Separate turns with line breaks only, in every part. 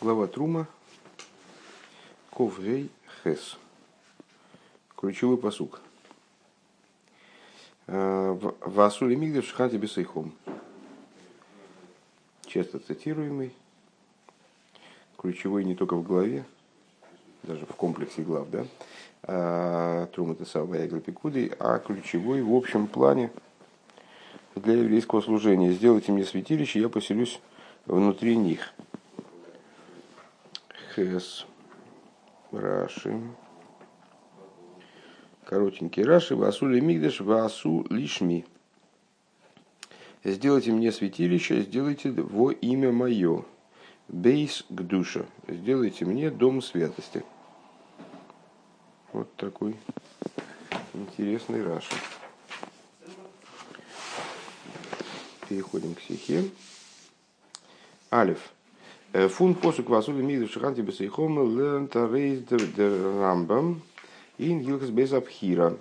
Глава Трума. Коврей Хес. Ключевой посук. Э, в Асуле Мигдаш Шхати Бесайхом. Часто цитируемый. Ключевой не только в главе, даже в комплексе глав, да, а, Трума Тесава Пикуды, а ключевой в общем плане для еврейского служения. Сделайте мне святилище, я поселюсь внутри них. Хес. Раши. Коротенький Раши. Васу мигдаш, васу лишми. Сделайте мне святилище, сделайте во имя мое. Бейс к душе. Сделайте мне дом святости. Вот такой интересный Раши. Переходим к стихе. Алиф. Э, фун посук васули мигду шиханти бесейхом лента рейз рамбам ин гилхас без абхира.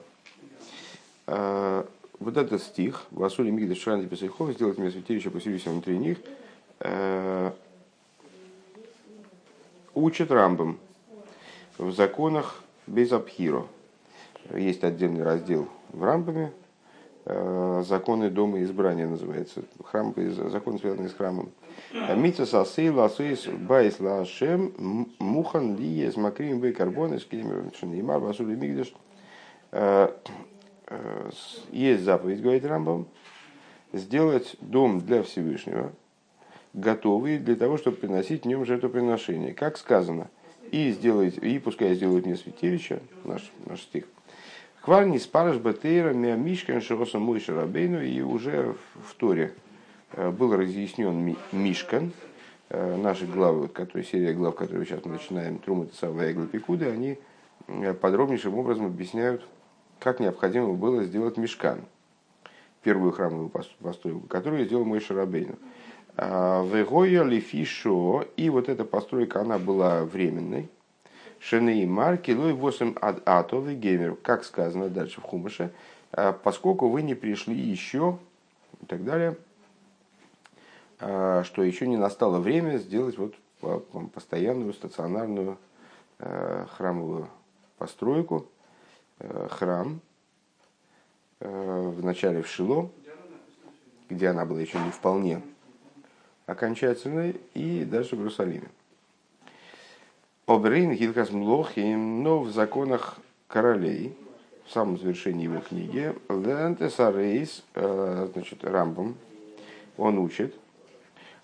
Э, вот этот стих, васули мигду шиханти бесейхом, сделать мне святилище, поселюсь внутри них, э, учит рамбам в законах без абхиро. Есть отдельный раздел в рамбаме, законы дома избрания называется, храм, закон, связанный с храмом. מצות עשה לעשות בית לה' מוכן להיות מקריבים בו הקרבנות כמו שנאמר ועשו לי מקדש. Э, э, есть заповедь, говорит Рамбам, сделать дом для Всевышнего, готовый для того, чтобы приносить в нем жертвоприношение. Как сказано, и, сделать, и пускай сделают мне святилище, наш, наш стих, Хварни спарыш бетейра мишкан широса мой шарабейну, и уже в Торе Э, был разъяснен Мишкан, э, наши главы, вот, которые, серия глав, которые сейчас мы начинаем, Трума, Тесава и Пикуды, они э, подробнейшим образом объясняют, как необходимо было сделать Мишкан, первую храмовую постройку, которую сделал мой Шарабейну. Вегоя Лефишо, и вот эта постройка, она была временной. Шеней Марки, Лой Восем Ад Атовый Геймер, как сказано дальше в Хумыше, поскольку вы не пришли еще, и так далее – а, что еще не настало время сделать вот постоянную стационарную э, храмовую постройку, храм в начале в Шило, где она была еще не вполне окончательной, и даже в Иерусалиме. Обрин Гилкас Млохим, но в законах королей, в самом завершении его книги, Лентесарейс, значит, Рамбом, он учит,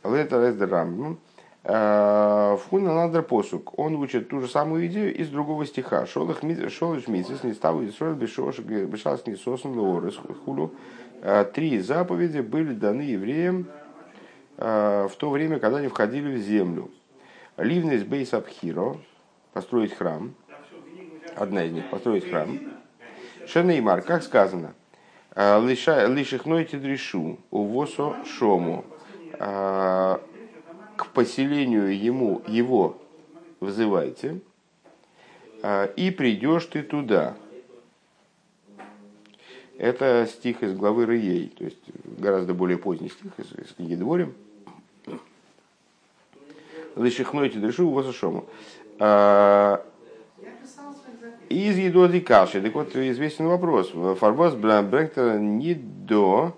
Летер Эздерамбм. Э, Фуна надр посук. Он учит ту же самую идею из другого стиха. Шолых митсис не ставу Исроль бешас не сосен лорес хулу. Э, три заповеди были даны евреям э, в то время, когда они входили в землю. Ливнес бейс абхиро, построить храм. Одна из них, построить храм. Шенеймар, как сказано, лишихнойте дрешу, увосо шому, а, к поселению ему, его вызывайте, а, и придешь ты туда. Это стих из главы Рыей, то есть гораздо более поздний стих из, из книги Дворим. Лышихнойте дрешу восошому. А, из едоди каши. Так вот, известен вопрос. Фарбос брэнгта не до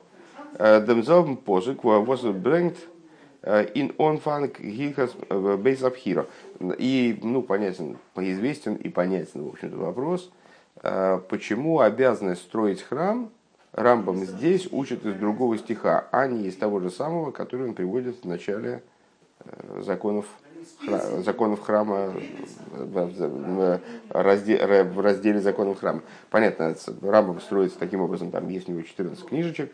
Э, Демзелбен позык was bringt in онфанг гихас бейс абхира. И, ну, понятен, известен и понятен, в общем-то, вопрос, э, почему обязанность строить храм Рамбам здесь учит из другого стиха, а не из того же самого, который он приводит в начале э, законов, законов храма в разделе, законов храма. Понятно, Рамбам строится таким образом, там есть у него 14 книжечек,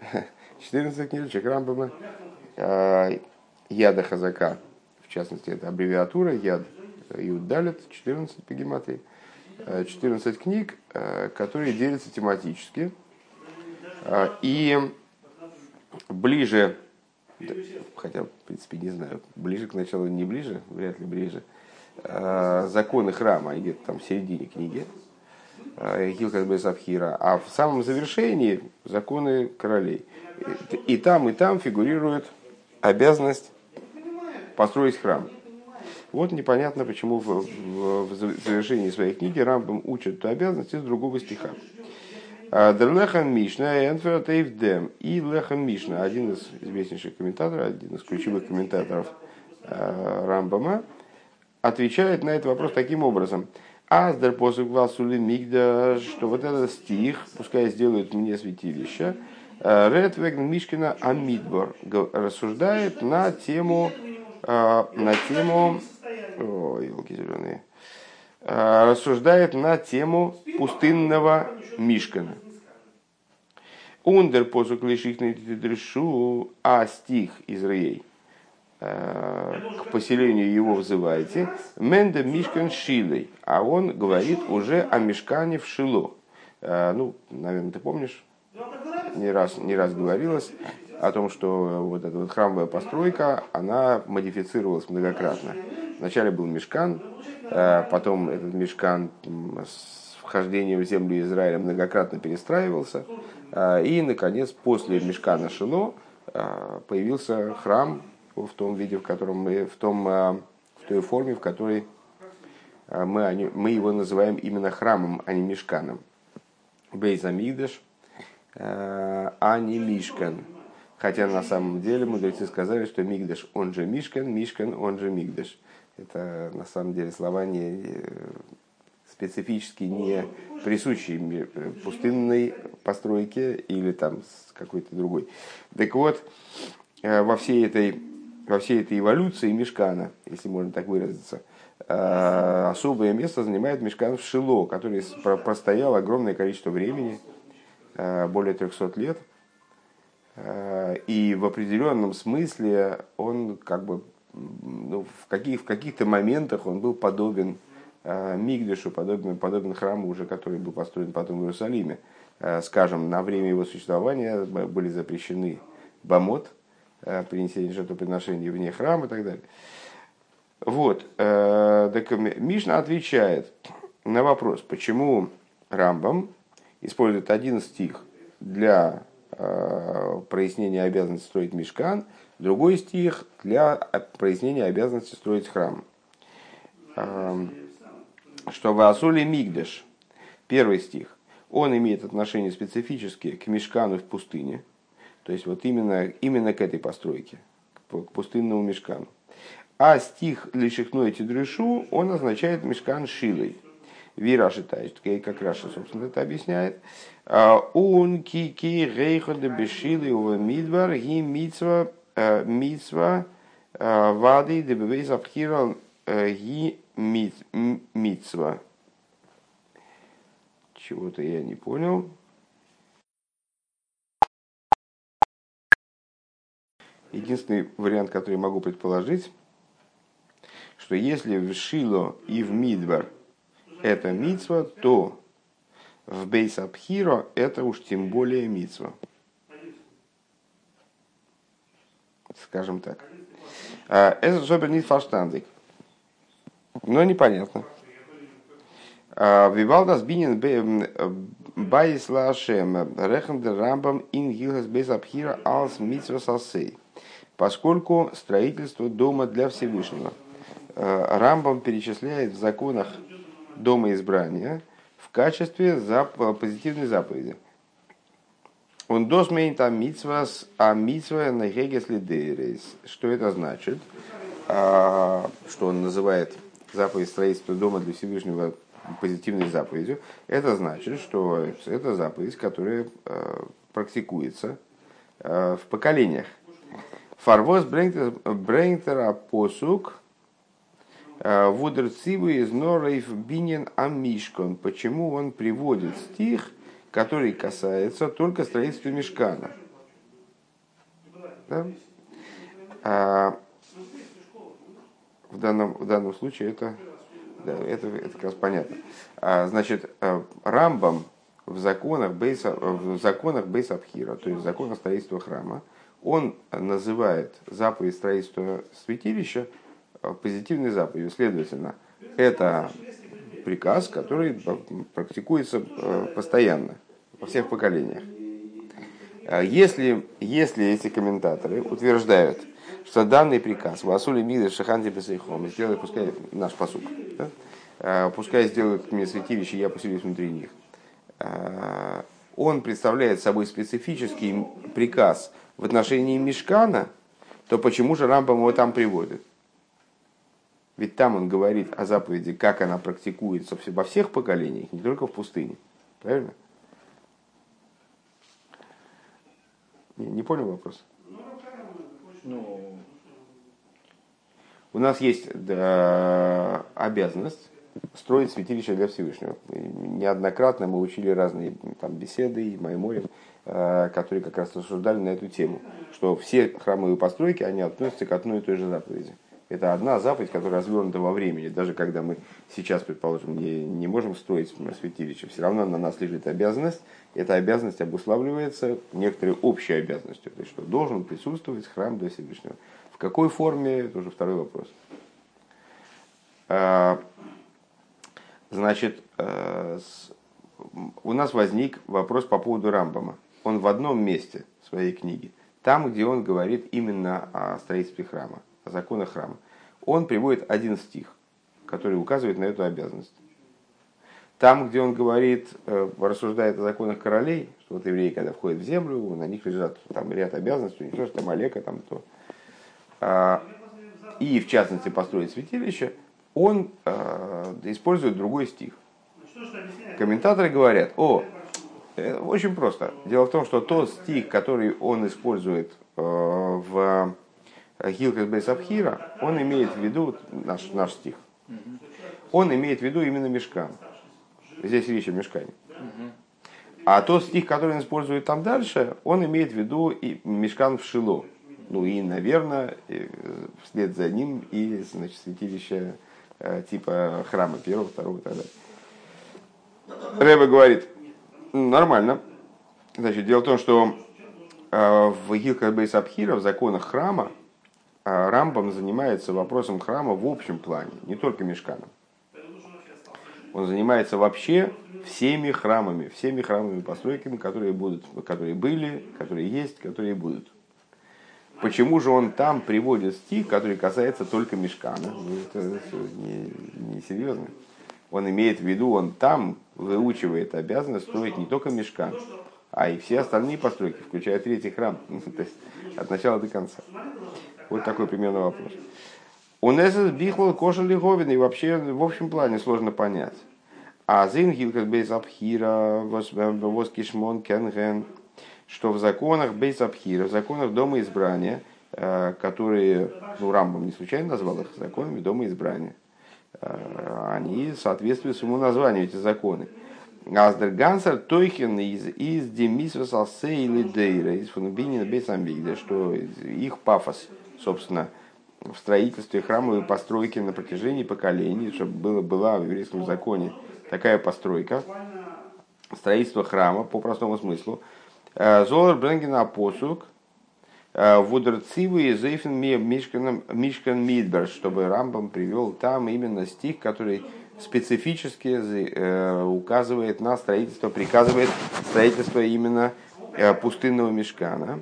14 книжечек Рамбама, а, Яда Хазака, в частности, это аббревиатура Яд Юдалит, 14 по гематрии, 14 книг, а, которые делятся тематически. А, и ближе, хотя, в принципе, не знаю, ближе к началу, не ближе, вряд ли ближе, законы храма, они где-то там в середине книги, Хилкас Бесабхира, а в самом завершении законы королей. И там, и там фигурирует обязанность построить храм. вот непонятно, почему в, в завершении своей книги Рамбам учит эту обязанность из другого стиха. Дерлехан Мишна, Энферт Эйвдем и Лехан Мишна, один из известнейших комментаторов, один из ключевых комментаторов Рамбама, отвечает на этот вопрос таким образом. Аздер после Васули Мигда, что вот этот стих, пускай сделают мне святилище, Редвеген Мишкина Амидбор рассуждает на тему, на тему, ой, елки зеленые, рассуждает на тему пустынного Мишкана. Ундер посук дрешу, а стих из Рей к поселению его взываете, Менде Мишкан Шилей, а он говорит уже о Мишкане в Шило. Ну, наверное, ты помнишь, не раз, не раз говорилось о том, что вот эта вот храмовая постройка, она модифицировалась многократно. Вначале был мешкан, потом этот мешкан с вхождением в землю Израиля многократно перестраивался, и, наконец, после мешкана Шило появился храм в том виде, в котором мы, в, том, в той форме, в которой мы, мы его называем именно храмом, а не мешканом. Э, а не Мишкан. Хотя на самом деле мудрецы сказали, что Мигдаш он же Мишкан, Мишкан он же Мигдаш. Это на самом деле слова не специфически не присущие пустынной постройке или там какой-то другой. Так вот, э, во всей этой, во всей этой эволюции Мешкана, если можно так выразиться, э, особое место занимает Мешкан в Шило, который простоял огромное количество времени – Э, более 300 лет. Э, и в определенном смысле он как бы ну, в, каких, в каких-то моментах он был подобен э, Мигдешу, подобен, подобен храму уже, который был построен потом в Иерусалиме. Скажем, на время его существования были запрещены бамот, принесение жертвоприношений вне храма и так далее. Вот. Так Мишна отвечает на вопрос, почему Рамбам использует один стих для э, прояснения обязанности строить мешкан, другой стих для прояснения обязанности строить храм. Э, что в Асуле Мигдеш, первый стих, он имеет отношение специфически к мешкану в пустыне, то есть вот именно, именно к этой постройке, к пустынному мешкану. А стих Лишихной Тидрышу, он означает мешкан Шилой – Вира считает, как Раша, собственно, это объясняет. Он кики рейхода бешилы у мидвар ги митсва э, митсва э, вады дебевейс абхира э, ги митсва. Чего-то я не понял. Единственный вариант, который я могу предположить, что если в Шило и в Мидвар – это мицва, то в Бейс Абхиро это уж тем более мицва. Скажем так. А, это зобер не фарштандик. Но непонятно. А, וויבאלד אז בנין בית לה' רעכנט דער רמב"ם אין הלכות בית הבחירה אלס מצות עשה. Поскольку строительство дома для Всевышнего. А, рамбам перечисляет в законах дома избрания в качестве зап- позитивной заповеди. און דאס מיינט אז די מצוה איז א מצוה הנוהגת לדורות. Что это значит? А, что он называет заповедь строительства дома для Всевышнего позитивной заповедью. Это значит, что это заповедь, которая а, практикуется а, в поколениях. Фарвоз брейнтера посук Вудерцивы из Норейф Бинин Амишкон. Почему он приводит стих, который касается только строительства мешкана? Да? А, в, данном, в данном случае это, да, это, это как раз понятно. А, значит, э, Рамбам в законах Бейса, в законах Бейсабхира, то есть в законах строительства храма, он называет заповедь строительства святилища Э, позитивной заповедью. Следовательно, это приказ, который практикуется э, постоянно, во всех поколениях. Э, если, если эти комментаторы утверждают, что данный приказ Васули Мигдаш Шаханти Бесейхом сделай, пускай наш посук, да? А, пускай сделают мне святилище, я поселюсь внутри них. А, он представляет собой специфический приказ в отношении Мешкана, то почему же Рамбам его там приводит? Ведь там он говорит о заповеди, как она практикуется во всех поколениях, не только в пустыне. Правильно? Не, не понял вопрос? Ну... У нас есть да, обязанность строить святилище для Всевышнего. Неоднократно мы учили разные там, беседы и Майморев, э, которые как раз рассуждали на эту тему, что все храмовые постройки, они относятся к одной и той же заповеди. Это одна заповедь, которая развернута во времени. Даже когда мы сейчас, предположим, не, не можем строить святилище, все равно на нас лежит обязанность. Эта обязанность обуславливается некоторой общей обязанностью. То есть, что должен присутствовать храм для Всевышнего. В какой форме, это уже второй вопрос. А, значит, э, у нас возник вопрос по поводу Рамбама. Он в одном месте своей книги, там, где он говорит именно о строительстве храма о законах храма, он приводит один стих, который указывает на эту обязанность. Там, где он говорит, э, рассуждает о законах королей, что вот евреи, когда входят в землю, на них лежат там ряд обязанностей, не то, что там Олега, там то. А, и, в частности, построить святилище, он э, использует другой стих. Комментаторы говорят, о, э, очень просто. Дело в том, что тот стих, который он использует в Гилкас Бейсабхира, он имеет в виду, наш, наш стих, он имеет в виду именно мешкан. Здесь речь о мешкане. А тот стих, который он использует там дальше, он имеет в виду и мешкан в Шило. Ну и, наверное, вслед за ним и значит, святилище э, типа храма первого, второго и так далее. Рэба говорит, нормально. Значит, дело в том, что э, в Гилках Бейсабхира, в законах храма, Рамбам занимается вопросом храма в общем плане, не только мешканом. Он занимается вообще всеми храмами, всеми храмовыми постройками, которые, будут, которые были, которые есть, которые будут. Почему же он там приводит стих, который касается только мешкана? Ну, это не, не серьезно. Он имеет в виду, он там выучивает обязанность строить не только мешкан, а и все остальные постройки, включая третий храм, то есть от начала до конца. Вот такой примерно вопрос. У Несес бихлал кожа лиговин, и вообще в общем плане сложно понять. А зин гилкас бейс абхира, воз кишмон кенген, что в законах бейс абхира, в законах дома избрания, э, которые, ну, Рамбом не случайно назвал их законами дома избрания, э, они соответствуют своему названию, эти законы. Аздер Гансер Тойхен из, из Демисвас Алсейли Дейра, из Фунубинина Бейсамбигда, что их пафос – собственно, в строительстве храмовой постройки на протяжении поколений, чтобы было, была в еврейском законе такая постройка, строительство храма по простому смыслу. Э, Золар Бренгена посук, э, Вудерцивы и Зейфен Мишкан Мидбер, чтобы Рамбам привел там именно стих, который специфически э, указывает на строительство, приказывает строительство именно пустынного мешкана.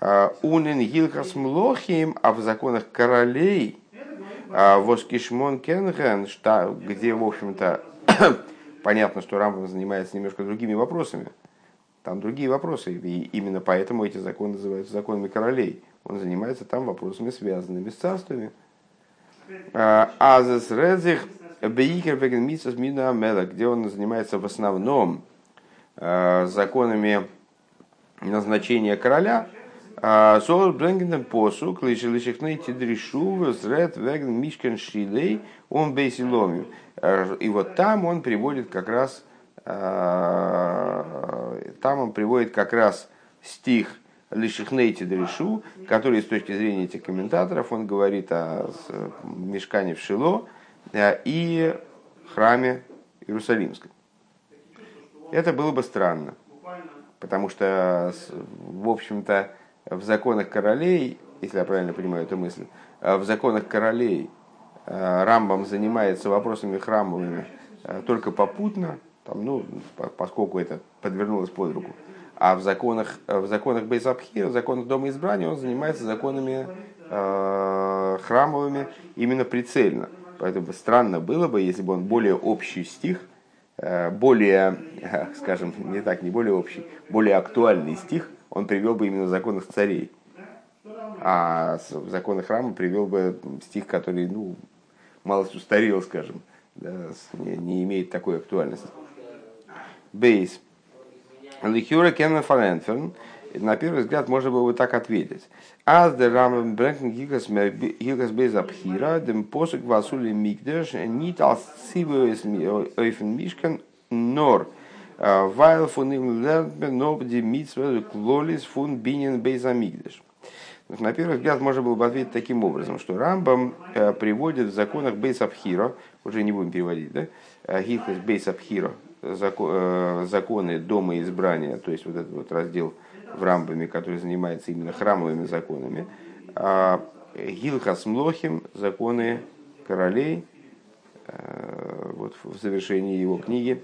А, Унин Гилхас Млохим, а в законах королей а, Воскишмон Кенген, где, в общем-то, понятно, что Рамбам занимается немножко другими вопросами. Там другие вопросы, и именно поэтому эти законы называются законами королей. Он занимается там вопросами, связанными с царствами. А, Азес Редзих Бейкер Веген Митсас Мина Амела, где он занимается в основном законами назначения короля, Солар Бренгенден посук, лишихней тидришу, взрет веген мишкен шилей, он бейсиломим. И вот там он приводит как раз, там он приводит как раз стих Лишихней Тидришу, который с точки зрения этих комментаторов, он говорит о мешкане в Шило и храме Иерусалимском. Это было бы странно, потому что, в общем-то, в законах королей, если я правильно понимаю эту мысль, э, в законах королей э, Рамбам занимается вопросами храмовыми э, только попутно, там, ну, поскольку это подвернулось под руку. А в законах, в законах Бейзабхира, в законах Дома Избрания он занимается законами храмовыми именно прицельно. Поэтому странно было бы, если бы он более общий стих, более, скажем, не так, не более общий, более актуальный стих, он привел бы именно в законах царей. А законы храма привел бы стих, который, ну, малость устарел, скажем, да, не, не имеет такой актуальности. Бейс. Лихюра Кенна Фаренферн. На первый взгляд можно было бы так ответить. Аз де рамем бренкен гигас без абхира, дем посук васули мигдеш, нит als цивуес ойфен мишкан, нор, lernt man ob die mitzvah клолис фун бинен без амигдеш. На первый взгляд можно было бы ответить таким образом, что Рамбам э, приводит в законах Бейс Абхиро, уже не будем переводить, да, Гихлес Бейс Абхиро, законы дома избрания, то есть вот этот вот раздел в Рамбаме, который занимается именно храмовыми законами, а Гилхас Млохим, законы королей, э, вот в завершении его книги,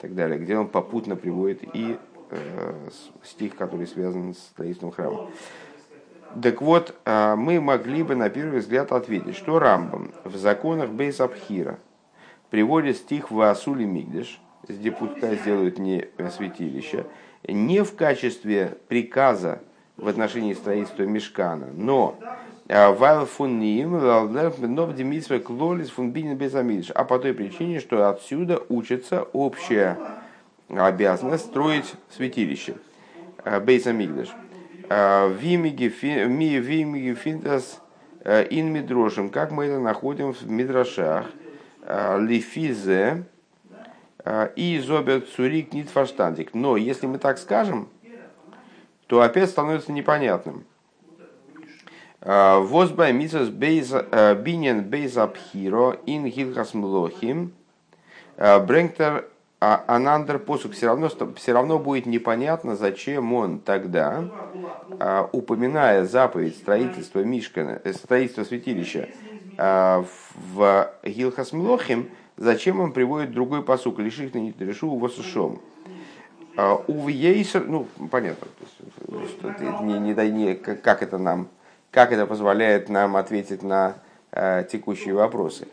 так далее, где он попутно приводит и э, стих, который связан с строительством храма. Так вот, а, мы могли бы на первый взгляд ответить, что Рамбам в законах Бейсабхира приводит стих в Асули Мигдеш, где пускай сделают не святилище, не в качестве приказа в отношении строительства мешкана, но а, по той причине, что отсюда учится общая обязанность строить святилище, Бейсамигдаш. Вимиги финтас э, ин мидрошим, как мы это находим в мидрашах, э, лифизе э, и зобят цурик нитфаштандик. Но если мы так скажем, то опять становится непонятным. Возбай мисас бинен бейз абхиро ин гилхас млохим бренктер а Анандер посук все равно, все равно будет непонятно, зачем он тогда, упоминая заповедь строительства Мишкана, э, строительства святилища в Гилхас Млохим, зачем он приводит другой посук, лиших не решу восушом. А, у ну, понятно, что не, не, не, как это нам, как это позволяет нам ответить на текущие вопросы.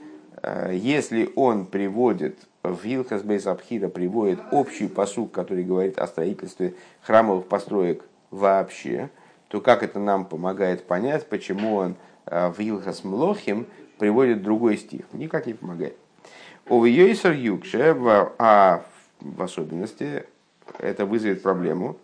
Если он приводит в Илхас Бейс Абхира приводит общий посук, который говорит о строительстве храмовых построек вообще, то как это нам помогает понять, почему он э, в Илхас Млохим приводит другой стих? Никак не помогает. У Йойсер Юкше, а в особенности это вызовет проблему,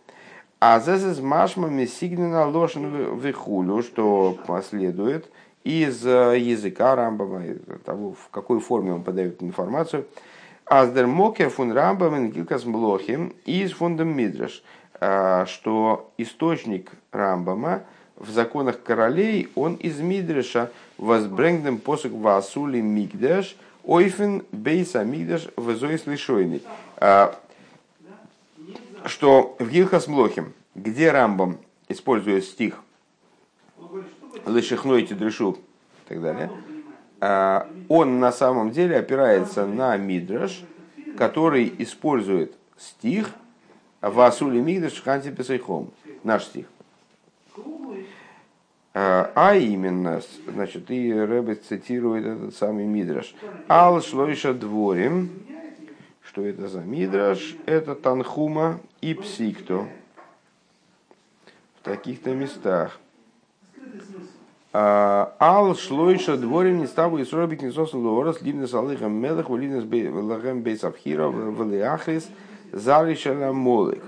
а зезез машмами сигнена лошен вихулю, что последует из э, языка Рамбама, того, в какой форме он подает информацию, Аздер Мокер фун Рамбам Гилкас Млохим из фундам Мидраш, а, что источник Рамбама в законах королей, он из Мидраша возбрэнгдем посок Васули Мигдаш, Ойфен Бейса Мигдаш Везоис Лишойный. Что в Гилхас Млохим, где Рамбам использует стих Лешихнойте Дрешу и так далее, а, он на самом деле опирается на Мидраш, который использует стих Васули Мигдаш Ханти Песайхом, наш стих. А, а именно, значит, и Рэбе цитирует этот самый Мидраш. Ал шлойша дворим, что это за Мидраш? Это Танхума и Псикто. В таких-то местах. Ал шлойша дворим не ставу и сробик не сосу лорос, ливнес алыхам мелых, ливнес лагем бейс абхира, валиахрис, зариша молых.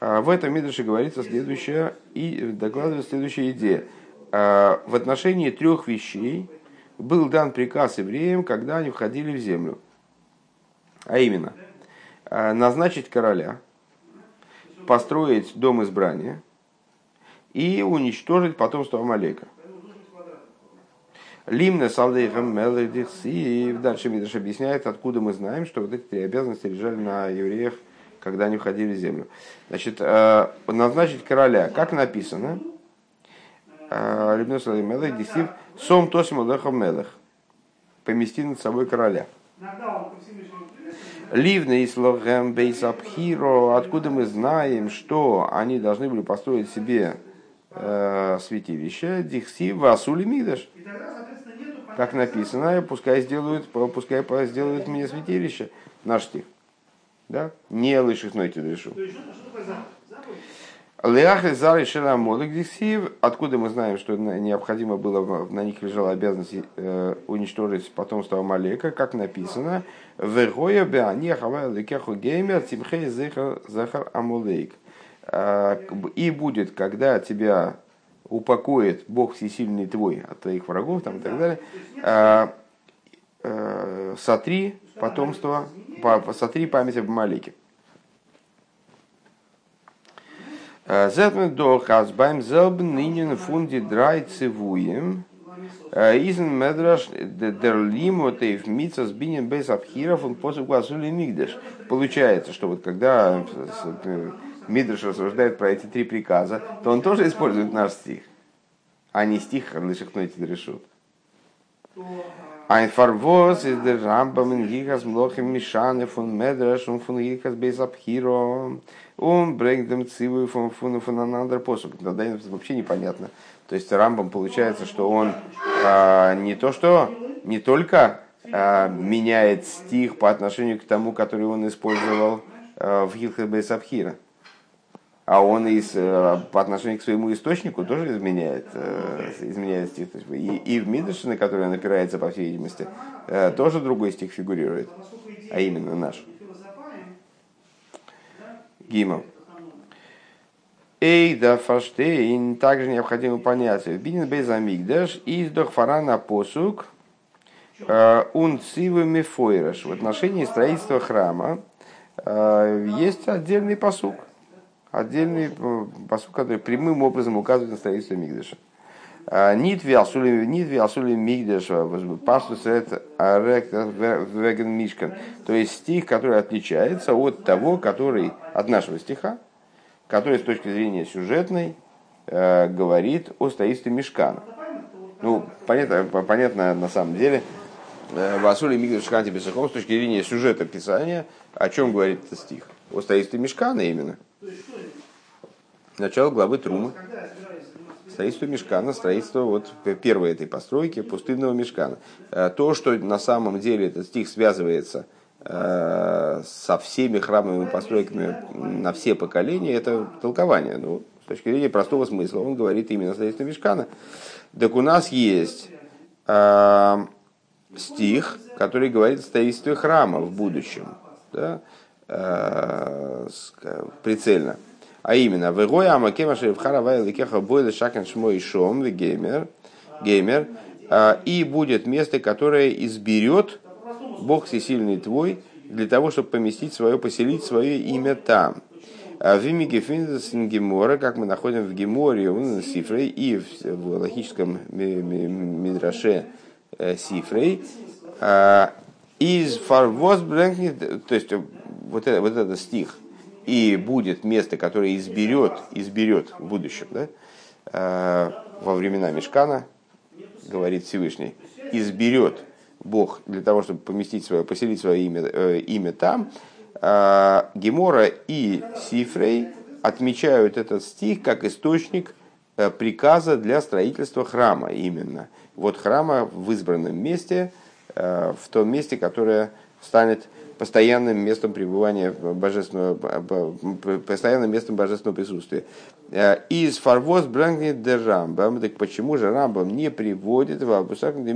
В этом Мидрше говорится следующее и докладывает следующая идея. В отношении трех вещей был дан приказ евреям, когда они входили в землю. А именно, назначить короля, построить дом избрания и уничтожить потомство Амалека – Лимна салдейхам и дальше Мидраш объясняет, откуда мы знаем, что вот эти три обязанности лежали на евреях, когда они входили в землю. Значит, э, назначить короля, как написано, э, Лимна салдейхам десив сом тосим мелех, помести над собой короля. Ливна и бейсабхиро, откуда мы знаем, что они должны были построить себе э, святилища, дихси васули мигдаш. Как написано, пускай сделают, пускай сделают мне святилище. Наш стих. Да? Не лышихной решу. Леахли зары дихсив. Откуда мы знаем, что необходимо было, на них лежала обязанность э, уничтожить потомство Амалека, как написано, Вегоя беани хавай лекеху геймер тимхей захар амулейк. Э, и будет, когда тебя упокоит Бог всесильный твой от твоих врагов там, и так далее, э, сотри потомство, сотри память об Амалеке. Зетмен до хазбайм зелбен нинен фунди драй цивуем. Изен медраш дер лимо тейф митца с бинен без абхиров он после глазули мигдеш. Получается, что вот когда Мидрш рассуждает про эти три приказа, то он тоже использует наш стих, а не стих Лишахнойти решут. Ein Farvos ist der Rambam in Gigas Mlochim Mishane von Medrash und von Gigas он bringt dem Циву von, von, voneinander посук. Тогда вообще непонятно. То есть Рамбам получается, что он а, не то что, не только а, меняет стих по отношению к тому, который он использовал а, в Гилхе Бейс Абхира, а он и с, по отношению к своему источнику тоже изменяет, э, изменяет стих. И, и в Мидыше, на который он опирается, по всей видимости, э, тоже другой стих фигурирует, а именно наш. Гимов. Эй, да фаштейн, также необходимо понять, бинин безамигдаш из дохфарана посук ун цивы мефойраш. В отношении строительства храма есть отдельный посук отдельный э, посуд, который прямым образом указывает на строительство Мигдаша. Нитви асули нитви асули Мигдаша, пастус это веген мишкан. То есть стих, который отличается от того, который, от нашего стиха, который с точки зрения сюжетной э, говорит о строительстве мешкана. Ну, понятно, понятно на самом деле, э, Васули Мигдаш Ханти Бесахом с точки зрения сюжета Писания, о чем говорит этот стих? О строительстве мешкана именно. Начало главы Трумы. Строительство мешкана, строительство вот первой этой постройки пустынного мешкана. Э, то, что на самом деле этот стих связывается э, со всеми храмовыми постройками на все поколения, это толкование. Ну, с точки зрения простого смысла, он говорит именно о строительстве мешкана. Так у нас есть э, стих, который говорит о строительстве храма в будущем. Да? Э, прицельно. А именно, «Вегой амакемаши вхаравай ликеха бойла шакен шмой шом геймер, геймер, э, и будет место, которое изберет Бог всесильный твой для того, чтобы поместить свое, поселить свое имя там. А в имя Гемора, как мы находим в Геморе, в Сифрей и в логическом Мидраше э, Сифрей, из фарвоз то есть вот, это, вот этот стих, и будет место, которое изберет, изберет в будущем, да, э, во времена Мешкана, говорит Всевышний, изберет Бог для того, чтобы поместить свое, поселить свое имя, э, имя там, э, Гемора и Сифрей отмечают этот стих как источник э, приказа для строительства храма именно. Вот храма в избранном месте, э, в том месте, которое станет постоянным местом пребывания божественного, постоянным местом божественного присутствия. Э, из фарвоз брангнет де рамбам, так почему же рамбам не приводит в абусакн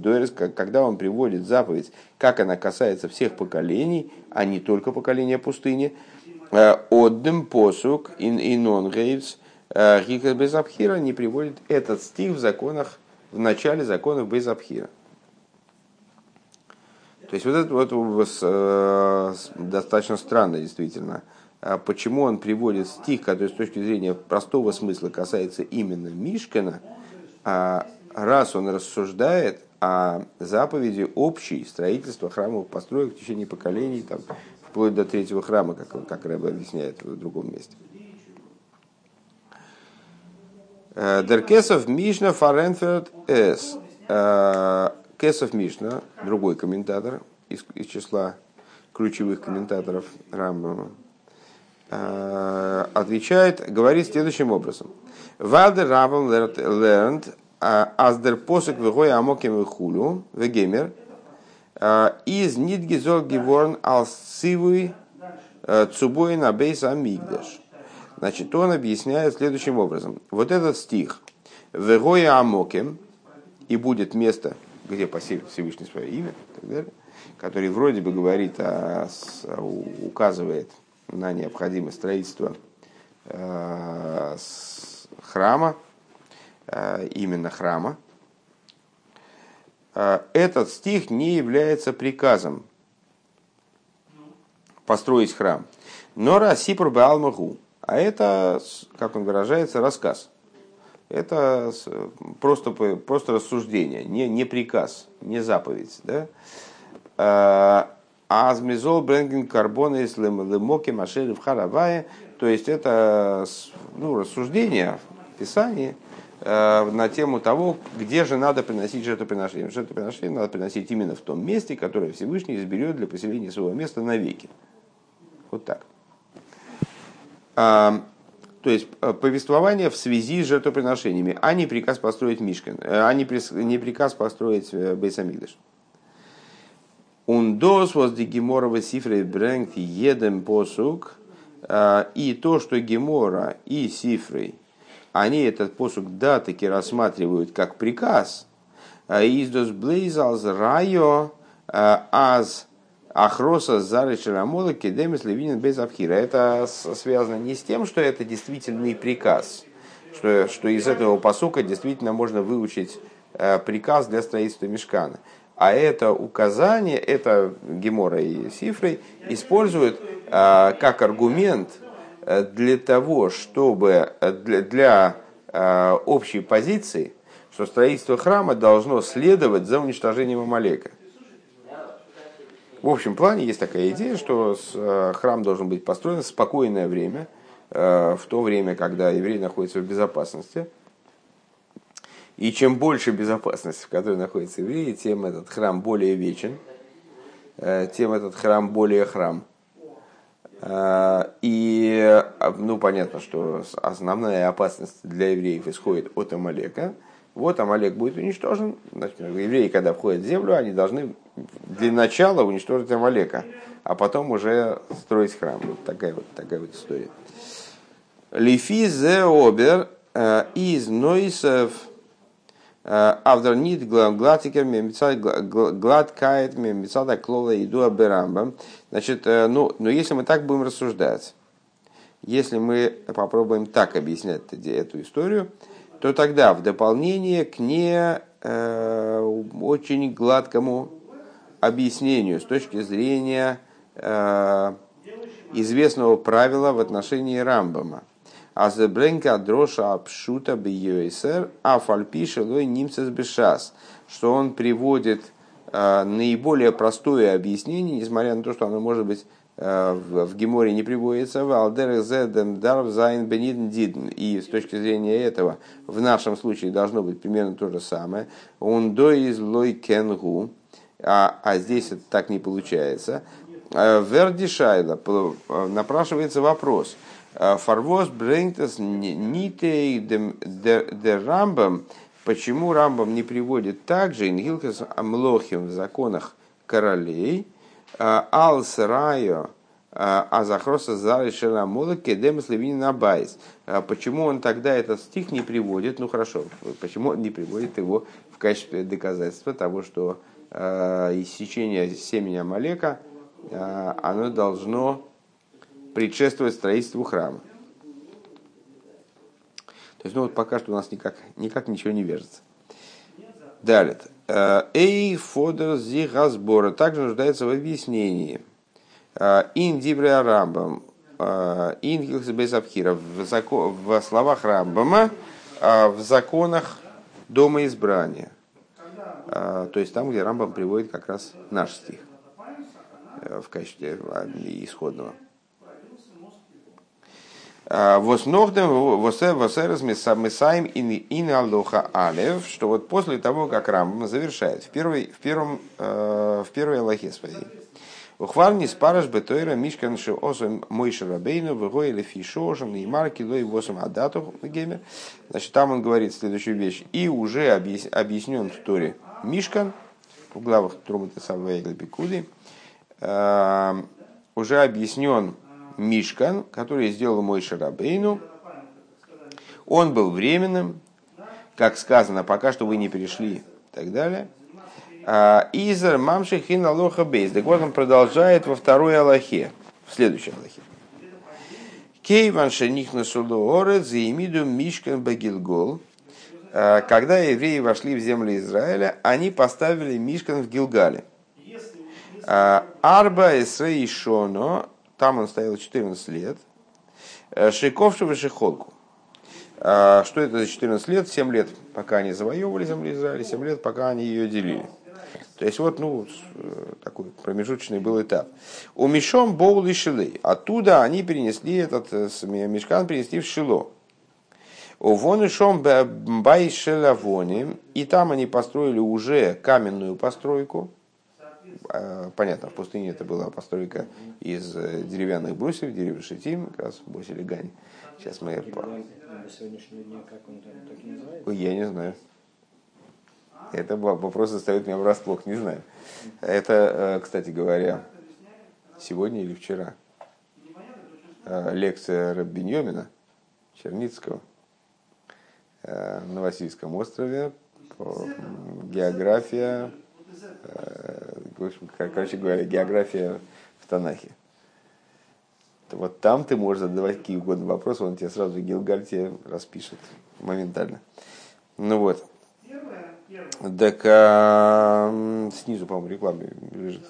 дойрес, когда он приводит заповедь, как она касается всех поколений, а не только поколения пустыни, э, отдем посук ин инон гейвс, э, Гикас Безабхира не приводит этот стих в законах, в начале законов Безабхира. То есть вот это вот э, достаточно странно действительно. А почему он приводит стих, который с точки зрения простого смысла касается именно Мишкана, а раз он рассуждает о заповеди общей строительства храмовых построек в течение поколений, там, вплоть до третьего храма, как, как Рэбе объясняет в другом месте. Э, Деркесов Мишна Фаренферд С. Кесов Мишна, другой комментатор из, из числа ключевых комментаторов Рамбама, отвечает, говорит следующим образом. Валдер Равен learned аздер посок вегой амоким хулю вегемер из нидгизол геворн алсивый цубой на бейс амигдаш. Значит, он объясняет следующим образом. Вот этот стих «Вегой амоким» и будет место, где посеет Всевышний свое имя, и так далее, который вроде бы говорит, а, указывает на необходимость строительства э, храма, э, именно храма, э, этот стих не является приказом построить храм. Но Расипр Баалмаху, а это, как он выражается, рассказ. Это просто, просто рассуждение, не, не приказ, не заповедь. Да? Азмизол бренген карбона из лемоки машери в харавае. То есть это ну, рассуждение, писание э, на тему того, где же надо приносить жертвоприношение. Жертвоприношение надо приносить именно в том месте, которое Всевышний изберет для поселения своего места навеки. Вот так. То есть э, повествование в связи с жертвоприношениями, а не приказ построить Мишкин, э, а не, не приказ построить Бейсамигдаш. Ундос воз ди Геморова сифры брэнгт едем посук. И то, что Гемора и Сифры, они этот посук да таки рассматривают как приказ. Издос блейзалз райо аз Ахроса зары шарамола кедемис левинин без абхира. Это связано не с тем, что это действительный приказ, что, что из этого посука действительно можно выучить э, приказ для строительства мешкана. А это указание, это Гемора и Сифрой используют э, как аргумент э, для того, чтобы для, для общей позиции, что строительство храма должно следовать за уничтожением Амалека. В общем плане есть такая идея, что храм должен быть построен в спокойное время, в то время, когда еврей находится в безопасности – и чем больше безопасности, в которой находится евреи, тем этот храм более вечен, э, тем этот храм более храм. Э, и, ну, понятно, что основная опасность для евреев исходит от Амалека. Вот Амалек будет уничтожен. Значит, евреи, когда входят в землю, они должны для начала уничтожить Амалека, а потом уже строить храм. Вот такая вот, такая вот история. Лифи зе обер э, из нойсов Авдер нит гладкер гладкает мемицада клола и дуа берамбам. Значит, э, ну, но если мы так будем рассуждать, если мы попробуем так объяснять эту историю, то тогда в дополнение к не э, очень гладкому объяснению с точки зрения э, известного правила в отношении Рамбама, Азебренка дроша обшута бьюэсер, а фальпиша лой нимцес бешас, что он приводит э, наиболее простое объяснение, несмотря на то, что оно может быть в, в Геморе не приводится, в Алдер Зедем Дарв Зайн Бенидн Дидн. И с точки зрения этого, в нашем случае должно быть примерно то же самое. Он до из лой кенгу, а, а здесь это так не получается. Э, ווערט די שאלה напрашивается вопрос – פארוואס ברענגט עס ניט דער רמב"ם. Почему Рамбам не приводит также אין הלכות מלכים в законах королей, אלס ראיה, אז הכרתת זרעו של עמלק קודמת לבנין הבית. Почему он тогда этот стих не приводит? Ну хорошо, почему он не приводит его в качестве доказательства того, что иссечение семени Амалека, оно должно предшествовать строительству храма. То есть, ну вот пока что у нас никак, никак ничего не вяжется. Далее. Э, Эй фодер зигасбора также нуждается в объяснении. Э, ин дибре рамбам. Э, ин гилсбезабхира. В словах Рамбама, в законах дома избрания. То есть там, где Рамбам приводит как раз наш стих в качестве исходного. Восногдем восерес месаем ин алоха алев, что вот после того, как Рамбам завершает в, первой, в, первом, э, в первой Аллахе своей, Ухварни спараш бетойра мишкан ши осом мой шарабейну выгоили фишошем и марки лой восом адату гемер. Значит, там он говорит следующую вещь. И уже объяснен в Торе Мишкан, в главах Трумата Саввейгла Бекуды, э, уже объяснен Мишкан, который сделал мой Шарабейну. Он был временным, как сказано, пока что вы не перешли и так далее – а, Изер мамши хин алоха бейс. Так вот он продолжает во второй Аллахе, в следующей Аллахе. Кейван шених суду орет заимиду мишкан багилгол. А, когда евреи вошли в землю Израиля, они поставили мишкан в Гилгале. А, Арба эсрей шоно, там он стоял 14 лет. Шиковшего шихолку. Что это за 14 лет? 7 лет, пока они завоевывали землю Израиля, 7 лет, пока они ее делили. То есть вот ну, э, такой промежуточный был этап. У Мишом Боул и Шилы. Оттуда они перенесли этот э, мешкан, перенесли в Шило. У Воны Шом Бай Шелавони. И там они построили уже каменную постройку. Э, понятно, в пустыне это была постройка из деревянных брусьев, деревьев Шитим, как раз Босили Гань. Сейчас мы... Я не знаю. Это вопрос заставит меня врасплох, не знаю. Это, э, кстати говоря, сегодня или вчера э, лекция Рабиньомина Черницкого э, на Васильском острове, география, в общем, короче говоря, география в Танахе. Вот там ты можешь задавать какие угодно вопросы, он тебе сразу Гилгаль тебе распишет моментально. Ну вот, так а, снизу, по-моему, реклама лежит.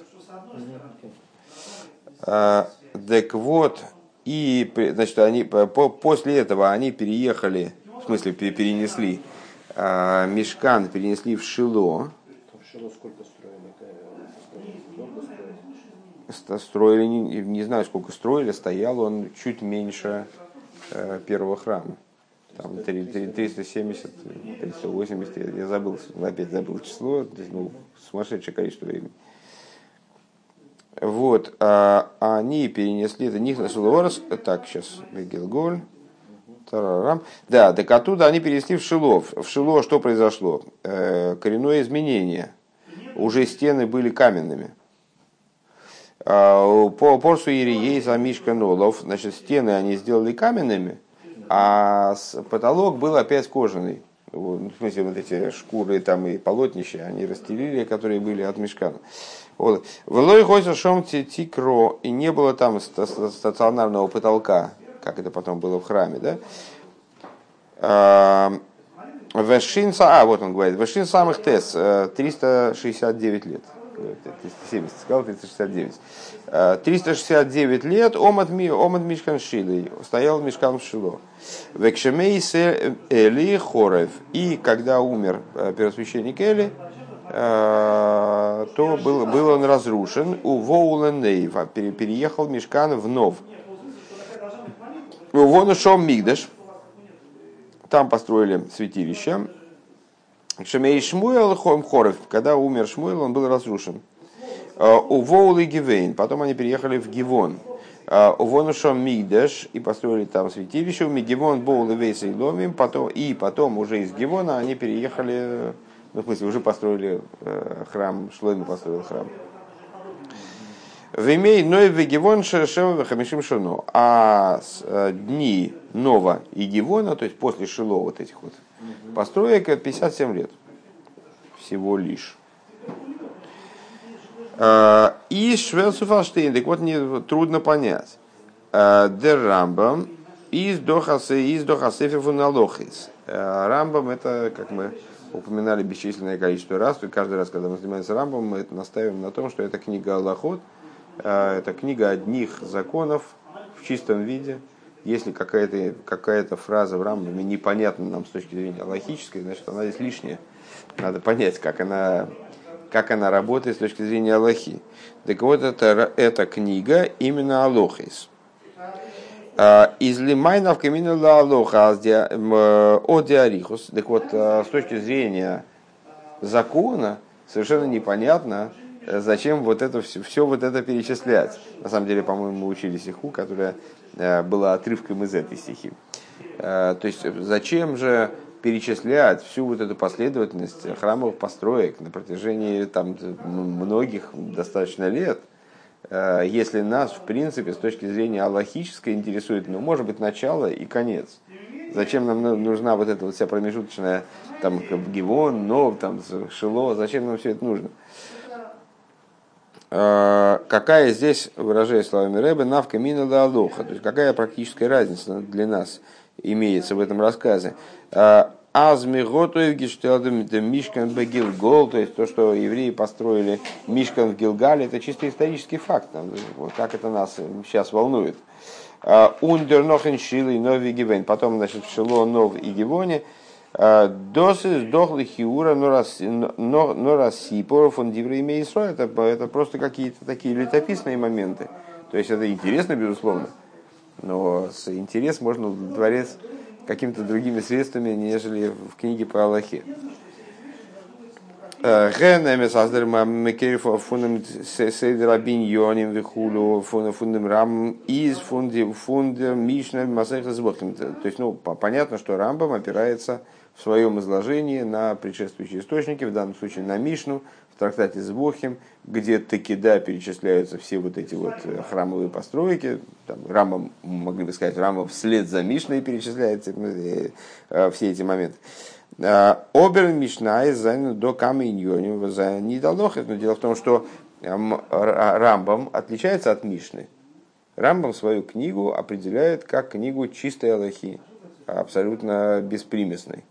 А, так вот, и значит, они, по, после этого они переехали, в смысле перенесли а, Мешкан, перенесли в Шило. Шило сколько строили? Строили, не, не знаю, сколько строили, стоял он чуть меньше э, первого храма там 370, 380, я, я забыл, опять забыл число, ну, сумасшедшее количество времени. Вот, а, они перенесли это них на Сулуорос, так, сейчас, Гилголь, Тарарам. Да, так оттуда они перенесли в Шилов. В Шило что произошло? Э, коренное изменение. Уже стены были каменными. А, по Порсу Ирией за Мишка Нолов, значит, стены они сделали каменными – а потолок был опять кожаный. В смысле, вот эти шкуры там и полотнища, они расстелили, которые были от мешкана. Вот. В Лой Хойса Шом Тикро, и не было там стационарного потолка, как это потом было в храме, да? А, Вешин, а, вот он говорит, Вешин самых тес, 369 лет. 370, сказал 369. 369 лет Омад, омад Мишкан Шилой, стоял Мишкан Шило. Векшемейсе Эли Хорев. И когда умер э, первосвященник Эли, э, то был, был он разрушен. У Воуленейва переехал Мишкан в Нов. Вон ушел Мигдаш. Там построили святилище. Шемей Шмуэл Хорев. Когда умер Шмуэл, он был разрушен. Э, у Воулы Гивейн. Потом они переехали в Гивон. Э, у Вонушом Мигдеш и построили там святилище. У Мигивон Боулы Вейса и Ломим. Потом, и потом уже из Гивона они переехали, ну, в смысле, уже построили э, храм, Шлойм построил храм. Вимей Ной Вегивон Шешева Хамишим Шону. А дни Нова и Гивона, то есть после Шило вот этих вот построек, 57 лет всего лишь. Э, и Швелсуфалштейн, так вот, не, трудно понять. Э, Дер Рамбам из Дохасе, из Дохасефи Фуналохис. Э, Рамбам это, как мы упоминали бесчисленное количество раз, и каждый раз, когда мы занимаемся Рамбом, мы настаиваем на том, что это книга Аллахот, это книга одних законов в чистом виде. Если какая-то какая фраза в Рамбаме непонятна нам с точки зрения логической, значит она здесь лишняя. Надо понять, как она как она работает с точки зрения Аллахи. Так вот, это, эта книга именно Алохис. А, из Лимайнов камина ла Алоха о Диарихус. Так вот, а, с точки зрения закона, совершенно непонятно, зачем вот это все, все вот это перечислять? На самом деле, по-моему, мы учили стиху, которая была отрывком из этой стихи. То есть, зачем же перечислять всю вот эту последовательность храмовых построек на протяжении там, многих достаточно лет, если нас, в принципе, с точки зрения аллахической интересует, ну, может быть, начало и конец. Зачем нам нужна вот эта вот вся промежуточная, там, Гивон, Нов, там, Шило, зачем нам все это нужно? Какая здесь, выражая словами Рэбе, навка мина да алоха, то есть какая практическая разница для нас имеется в этом рассказе? Азми готуев гештелдем мишкан бегилгол, то есть то, что евреи построили мишкан в Гилгале, это чисто исторический факт. Вот как это нас сейчас волнует. Ундер нохен шилы нови гивен. Потом, значит, в Шило нов и гивоне. Досы сдохли хиура норасипоров он дивреиме это, это просто какие-то такие летописные моменты. То есть это интересно, безусловно. Но интерес можно дворец какими-то другими средствами, нежели в книге по Аллахе. Генами создали Мекерифа фундам сейдера биньоним вихулю фундам рам из фунди фунда мишна масайха сбохим. То есть, ну, понятно, что Рамбам опирается в своем изложении на предшествующие источники, в данном случае на Мишну, в трактате Сбохим, где таки да перечисляются все вот эти вот э, храмовые постройки. Там, Рамбам, могли бы сказать, Рамбам вслед за Мишной перечисляется э, э, все эти моменты. Обер Мишна из до Каминьоним за Нидалохет. Но дело в том, что Рамбам отличается от Мишны. Рамбам свою книгу определяет как книгу чистой Аллахи, абсолютно беспримесной.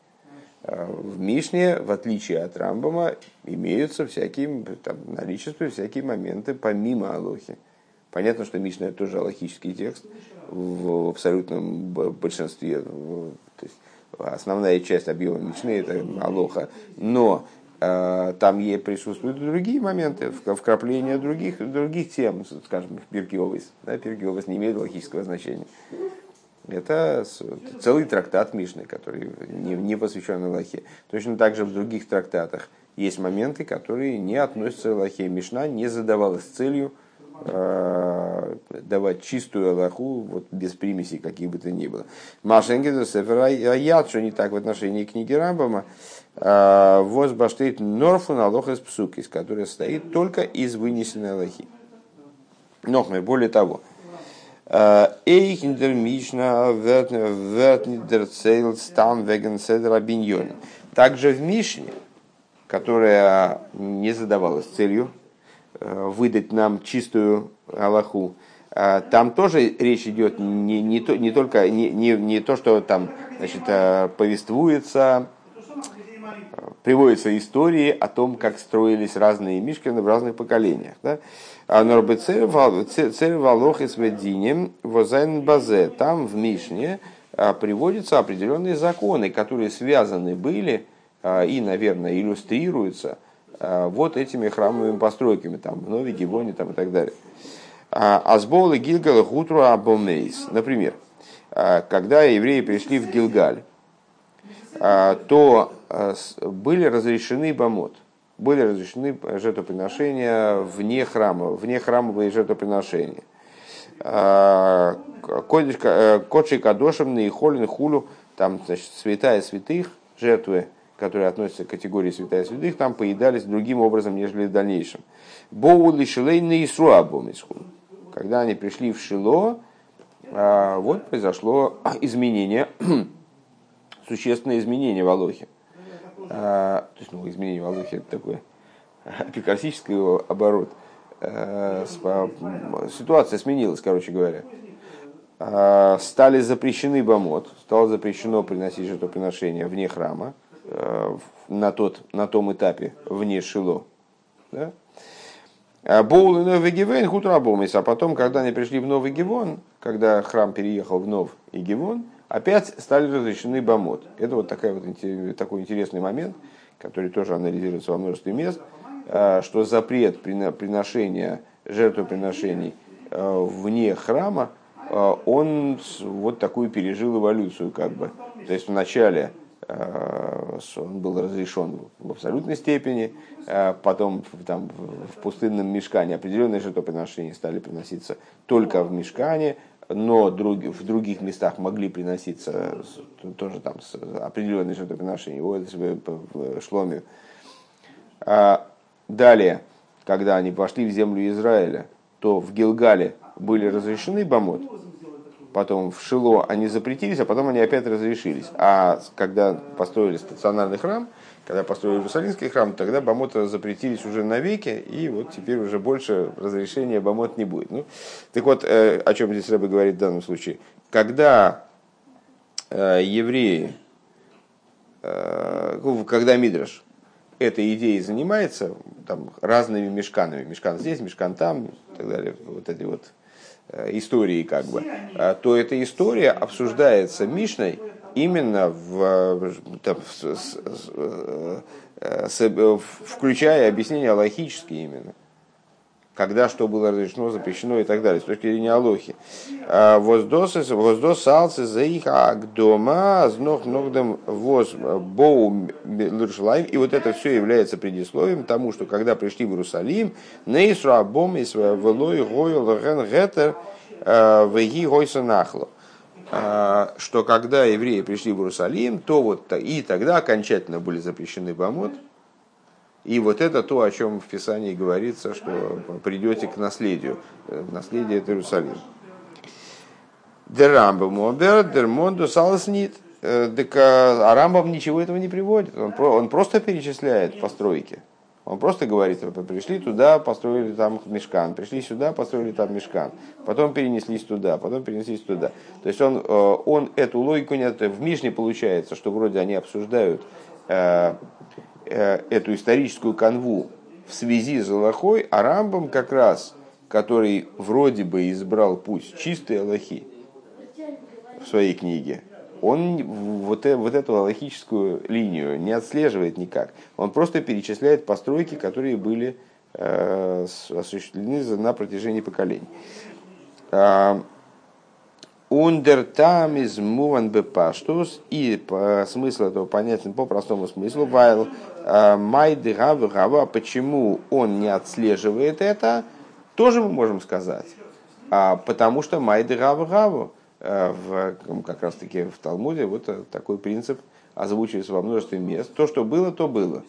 В Мишне, в отличие от Рамбама, имеются всякие, там, наличествуют всякие моменты помимо Алохи. Понятно, что Мишна это тоже аллахический текст в абсолютном большинстве. То есть основная часть объема Мишны это Алоха. Но э, там ей присутствуют другие моменты, вкрапления других, других тем, скажем, в Пиркиовис. Да, Пиркиовис не имеет логического значения. Это целый трактат Мишны, который не, не посвящен Аллахе. Точно так же в других трактатах есть моменты, которые не относятся к Аллахе. Мишна не задавалась целью э, давать чистую Аллаху вот, без примесей каких бы то ни было. Машенгеда Сефера Аят, что не так в отношении книги Рамбама, э, воз баштейт норфун Аллахас Псукис, который состоит только из вынесенной Аллахи. Но, более того, Эйхендер Мишна Вертнидер Цейл Стам Веген Седра Биньон. Также в Мишне, которая не задавалась целью э, выдать нам чистую Аллаху, э, там тоже речь идет не, не, то, не только не, не, не то, что там значит, э, повествуется, приводятся истории о том, как строились разные мишкины в разных поколениях. Да? А валох и свединем возайн базе. Там в Мишне а, приводятся определенные законы, которые связаны были а, и, наверное, иллюстрируются вот этими храмовыми постройками, там, в Нове Гивоне там, и так далее. Азбол и Гилгал Хутру Абомейс. Например, когда евреи пришли в Гилгаль, то были разрешены бомот – были разрешены жертвоприношения вне храма, вне храмовые жертвоприношения. А, э, Кодши Кадошем, Наихолин, Хулю, там, значит, святая святых, жертвы, которые относятся к категории святая святых, там поедались другим образом, нежели в дальнейшем. Боули Шилей на Когда они пришли в Шило, а, вот произошло изменение, существенное изменение в Алохе. А, то есть, ну, изменение в Аллахе это такой апикарсический оборот. А, ситуация сменилась, короче говоря. А, стали запрещены бомот, стало запрещено приносить жертвоприношения вне храма, на, тот, на том этапе вне шило. Да? Боул и Новый Гивен хутрабомис, а потом, когда они пришли в Новый Гивон, когда храм переехал в Нов и Гивон, опять стали разрешены бомот. Это вот такая вот, такой интересный момент, который тоже анализируется во множестве мест, а, что запрет приношения, жертвоприношений а, вне храма, а, он вот такую пережил эволюцию как бы. То есть вначале он был разрешен в абсолютной степени, потом там, в пустынном мешкане определенные жертвоприношения стали приноситься только в мешкане, но друг, в других местах могли приноситься тоже там определенные жертвоприношения, вот в Шломе. А далее, когда они пошли в землю Израиля, то в Гилгале были разрешены бомот, потом в Шило они запретились, а потом они опять разрешились. А когда построили стационарный храм, когда построили Иерусалимский храм, тогда бамота запретились уже навеки, и вот теперь уже больше разрешения бамот не будет. Ну, так вот, э, о чем здесь Рэбе говорит в данном случае. Когда э, евреи, э, ну, когда Мидраш этой идеей занимается, там, разными мешканами, мешкан здесь, мешкан там, и так далее, вот эти вот истории как бы, то эта история обсуждается Мишной именно в, там, с, с, с, включая объяснения логические именно. Когда что было разрешено, запрещено и так далее, с точки зрения Алохи. Воздос алцы за их дома знох ногдом воз боу луршлайм. И вот это все является предисловием тому, что когда пришли в Иерусалим, нейсру абом и свой гойл ген гетер веги гойса нахло а, что когда евреи пришли в Иерусалим, то вот и тогда окончательно были запрещены бомот. И вот это то, о чем в Писании говорится, что придете к наследию. Э, наследие это Иерусалим. Дерамбам обер, дермонду салснит. Э, а Рамбам ничего этого не приводит. Он просто перечисляет постройки. Он просто говорит, пришли туда, построили там мешкан, пришли сюда, построили там мешкан, потом перенеслись туда, потом перенеслись туда. То есть он, э, он эту логику не в Мишне получается, что вроде они обсуждают э, э, эту историческую канву в связи с Аллахой, а Рамбом как раз, который вроде бы избрал путь чистой Аллахи в своей книге, он вот, э, вот эту логическую линию не отслеживает никак. Он просто перечисляет постройки, которые были э, осуществлены на протяжении поколений. Ундертам из муван бепаштус и по смыслу этого понятен по простому смыслу вайл э, майды гава почему он не отслеживает это тоже мы можем сказать а, потому что майды гава гаву в, как раз таки в Талмуде вот такой принцип озвучивается во множестве мест. То, что было, то было.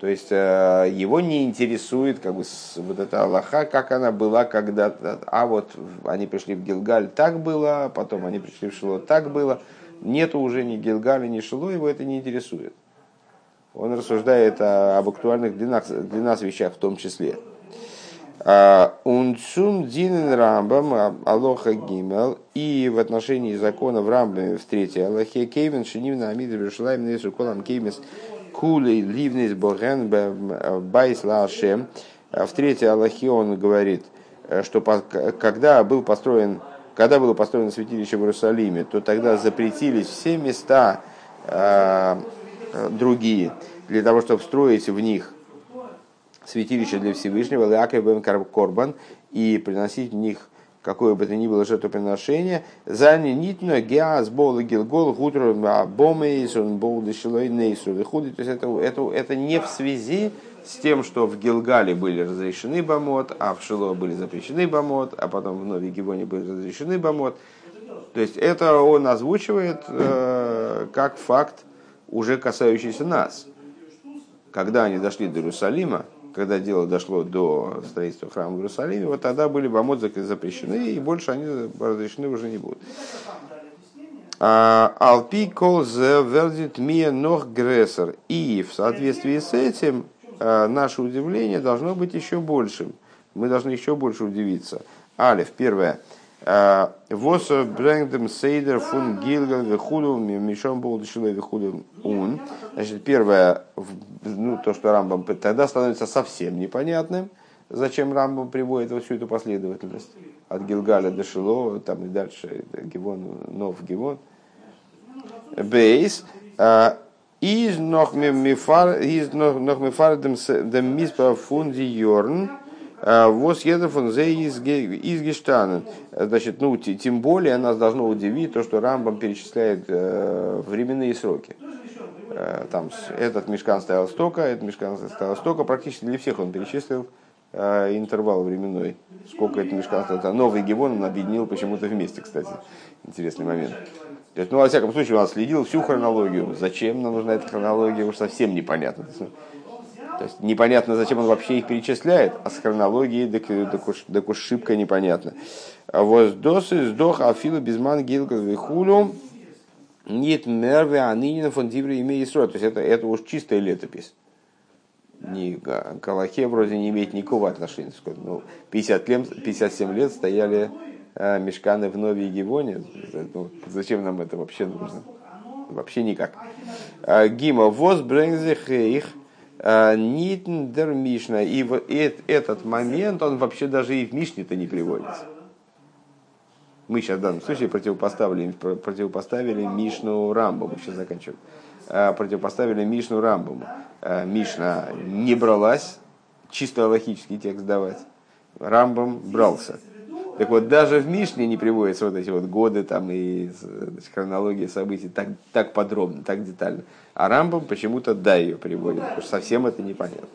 То есть э, его не интересует как бы, вот эта Аллаха, как она была когда-то. А вот они пришли в Гилгаль, так было, потом они пришли в Шило, так было. Нету уже ни Гилгаля, ни Шило, его это не интересует. Он рассуждает об актуальных для нас, для нас вещах в том числе. Унцун динен рамбам алоха гимел и в отношении закона в рамбаме в третьей аллахе кейвен шинивна амида бешалаем несу колам кеймес кулей ливнес боген байс лашем. В третьей аллахе он говорит, что когда был построен когда было построено святилище в Иерусалиме, то тогда запретились все места э, другие для того, чтобы строить в них святилище для Всевышнего, Лакебен Корбан, и приносить в них какое бы то ни было жертвоприношение, за нитно геаз бол гилгол гутру бомейс он бол дешилой нейсу выходит. То есть это, это, это не в связи с тем, что в Гилгале были разрешены бомот, а в Шило были запрещены бомот, а потом в Новой Гибоне были разрешены бомот. То есть это он озвучивает э, как факт, уже касающийся нас. Когда они дошли до Иерусалима, когда дело дошло до строительства храма в Иерусалиме, вот тогда были бомот запрещены, и больше они разрешены уже не будут. А, Алпи кол вердит мия нох грессер. И в соответствии с этим а, наше удивление должно быть еще большим. Мы должны еще больше удивиться. Алиф, первое. Воса брэнгдем сейдер фун гилгал вехуду мишом был дешилой вехуду ун. Значит, первое, ну, то, что Рамбам тогда становится совсем непонятным, зачем Рамбам приводит вот всю эту последовательность. От Гилгаля до Шило, там и дальше Гивон, Нов Гивон. Бейс. Из нох мифар, из нох мифар дем миспа фунди йорн. Вос едофон зе из гештанен. Значит, ну, тем более нас должно удивить то, что Рамбам перечисляет временные сроки. Там этот мешкан стоял столько, этот мешкан стоял столько, практически для всех он перечислил интервал временной. Сколько это мешкан стоял. Новый Гевон он объединил почему-то вместе, кстати. Интересный момент. То есть, ну, во всяком случае, он следил всю хронологию. Зачем нам нужна эта хронология, уж совсем непонятно. То есть непонятно, зачем он вообще их перечисляет, а с хронологией так, так, уж, так уж шибко непонятно. А вот досы сдох афилу безман гилгас вихулю нет мерве анинина фон дивре строя. То есть это, это уж чистая летопись. Не, Калахе вроде не имеет никакого отношения. Ну, 50 лет, 57 лет стояли а, мешканы в Нове Гивоне. Ну, зачем нам это вообще нужно? Вообще никак. А, Гима воз брэнгзих их Э, Нитндер Мишна. И вот этот момент, он вообще даже и в Мишне-то не приводится. Мы сейчас в данном случае противопоставили, противопоставили Мишну Рамбаму. Сейчас заканчиваем. Э, противопоставили Мишну Рамбаму. Э, Мишна не бралась чисто логический текст давать. Рамбам брался. Так вот, даже в Мишне не приводятся вот эти вот годы там и значит, хронология событий так, так подробно, так детально. А Рамбам почему-то да ее приводит, потому что совсем это непонятно.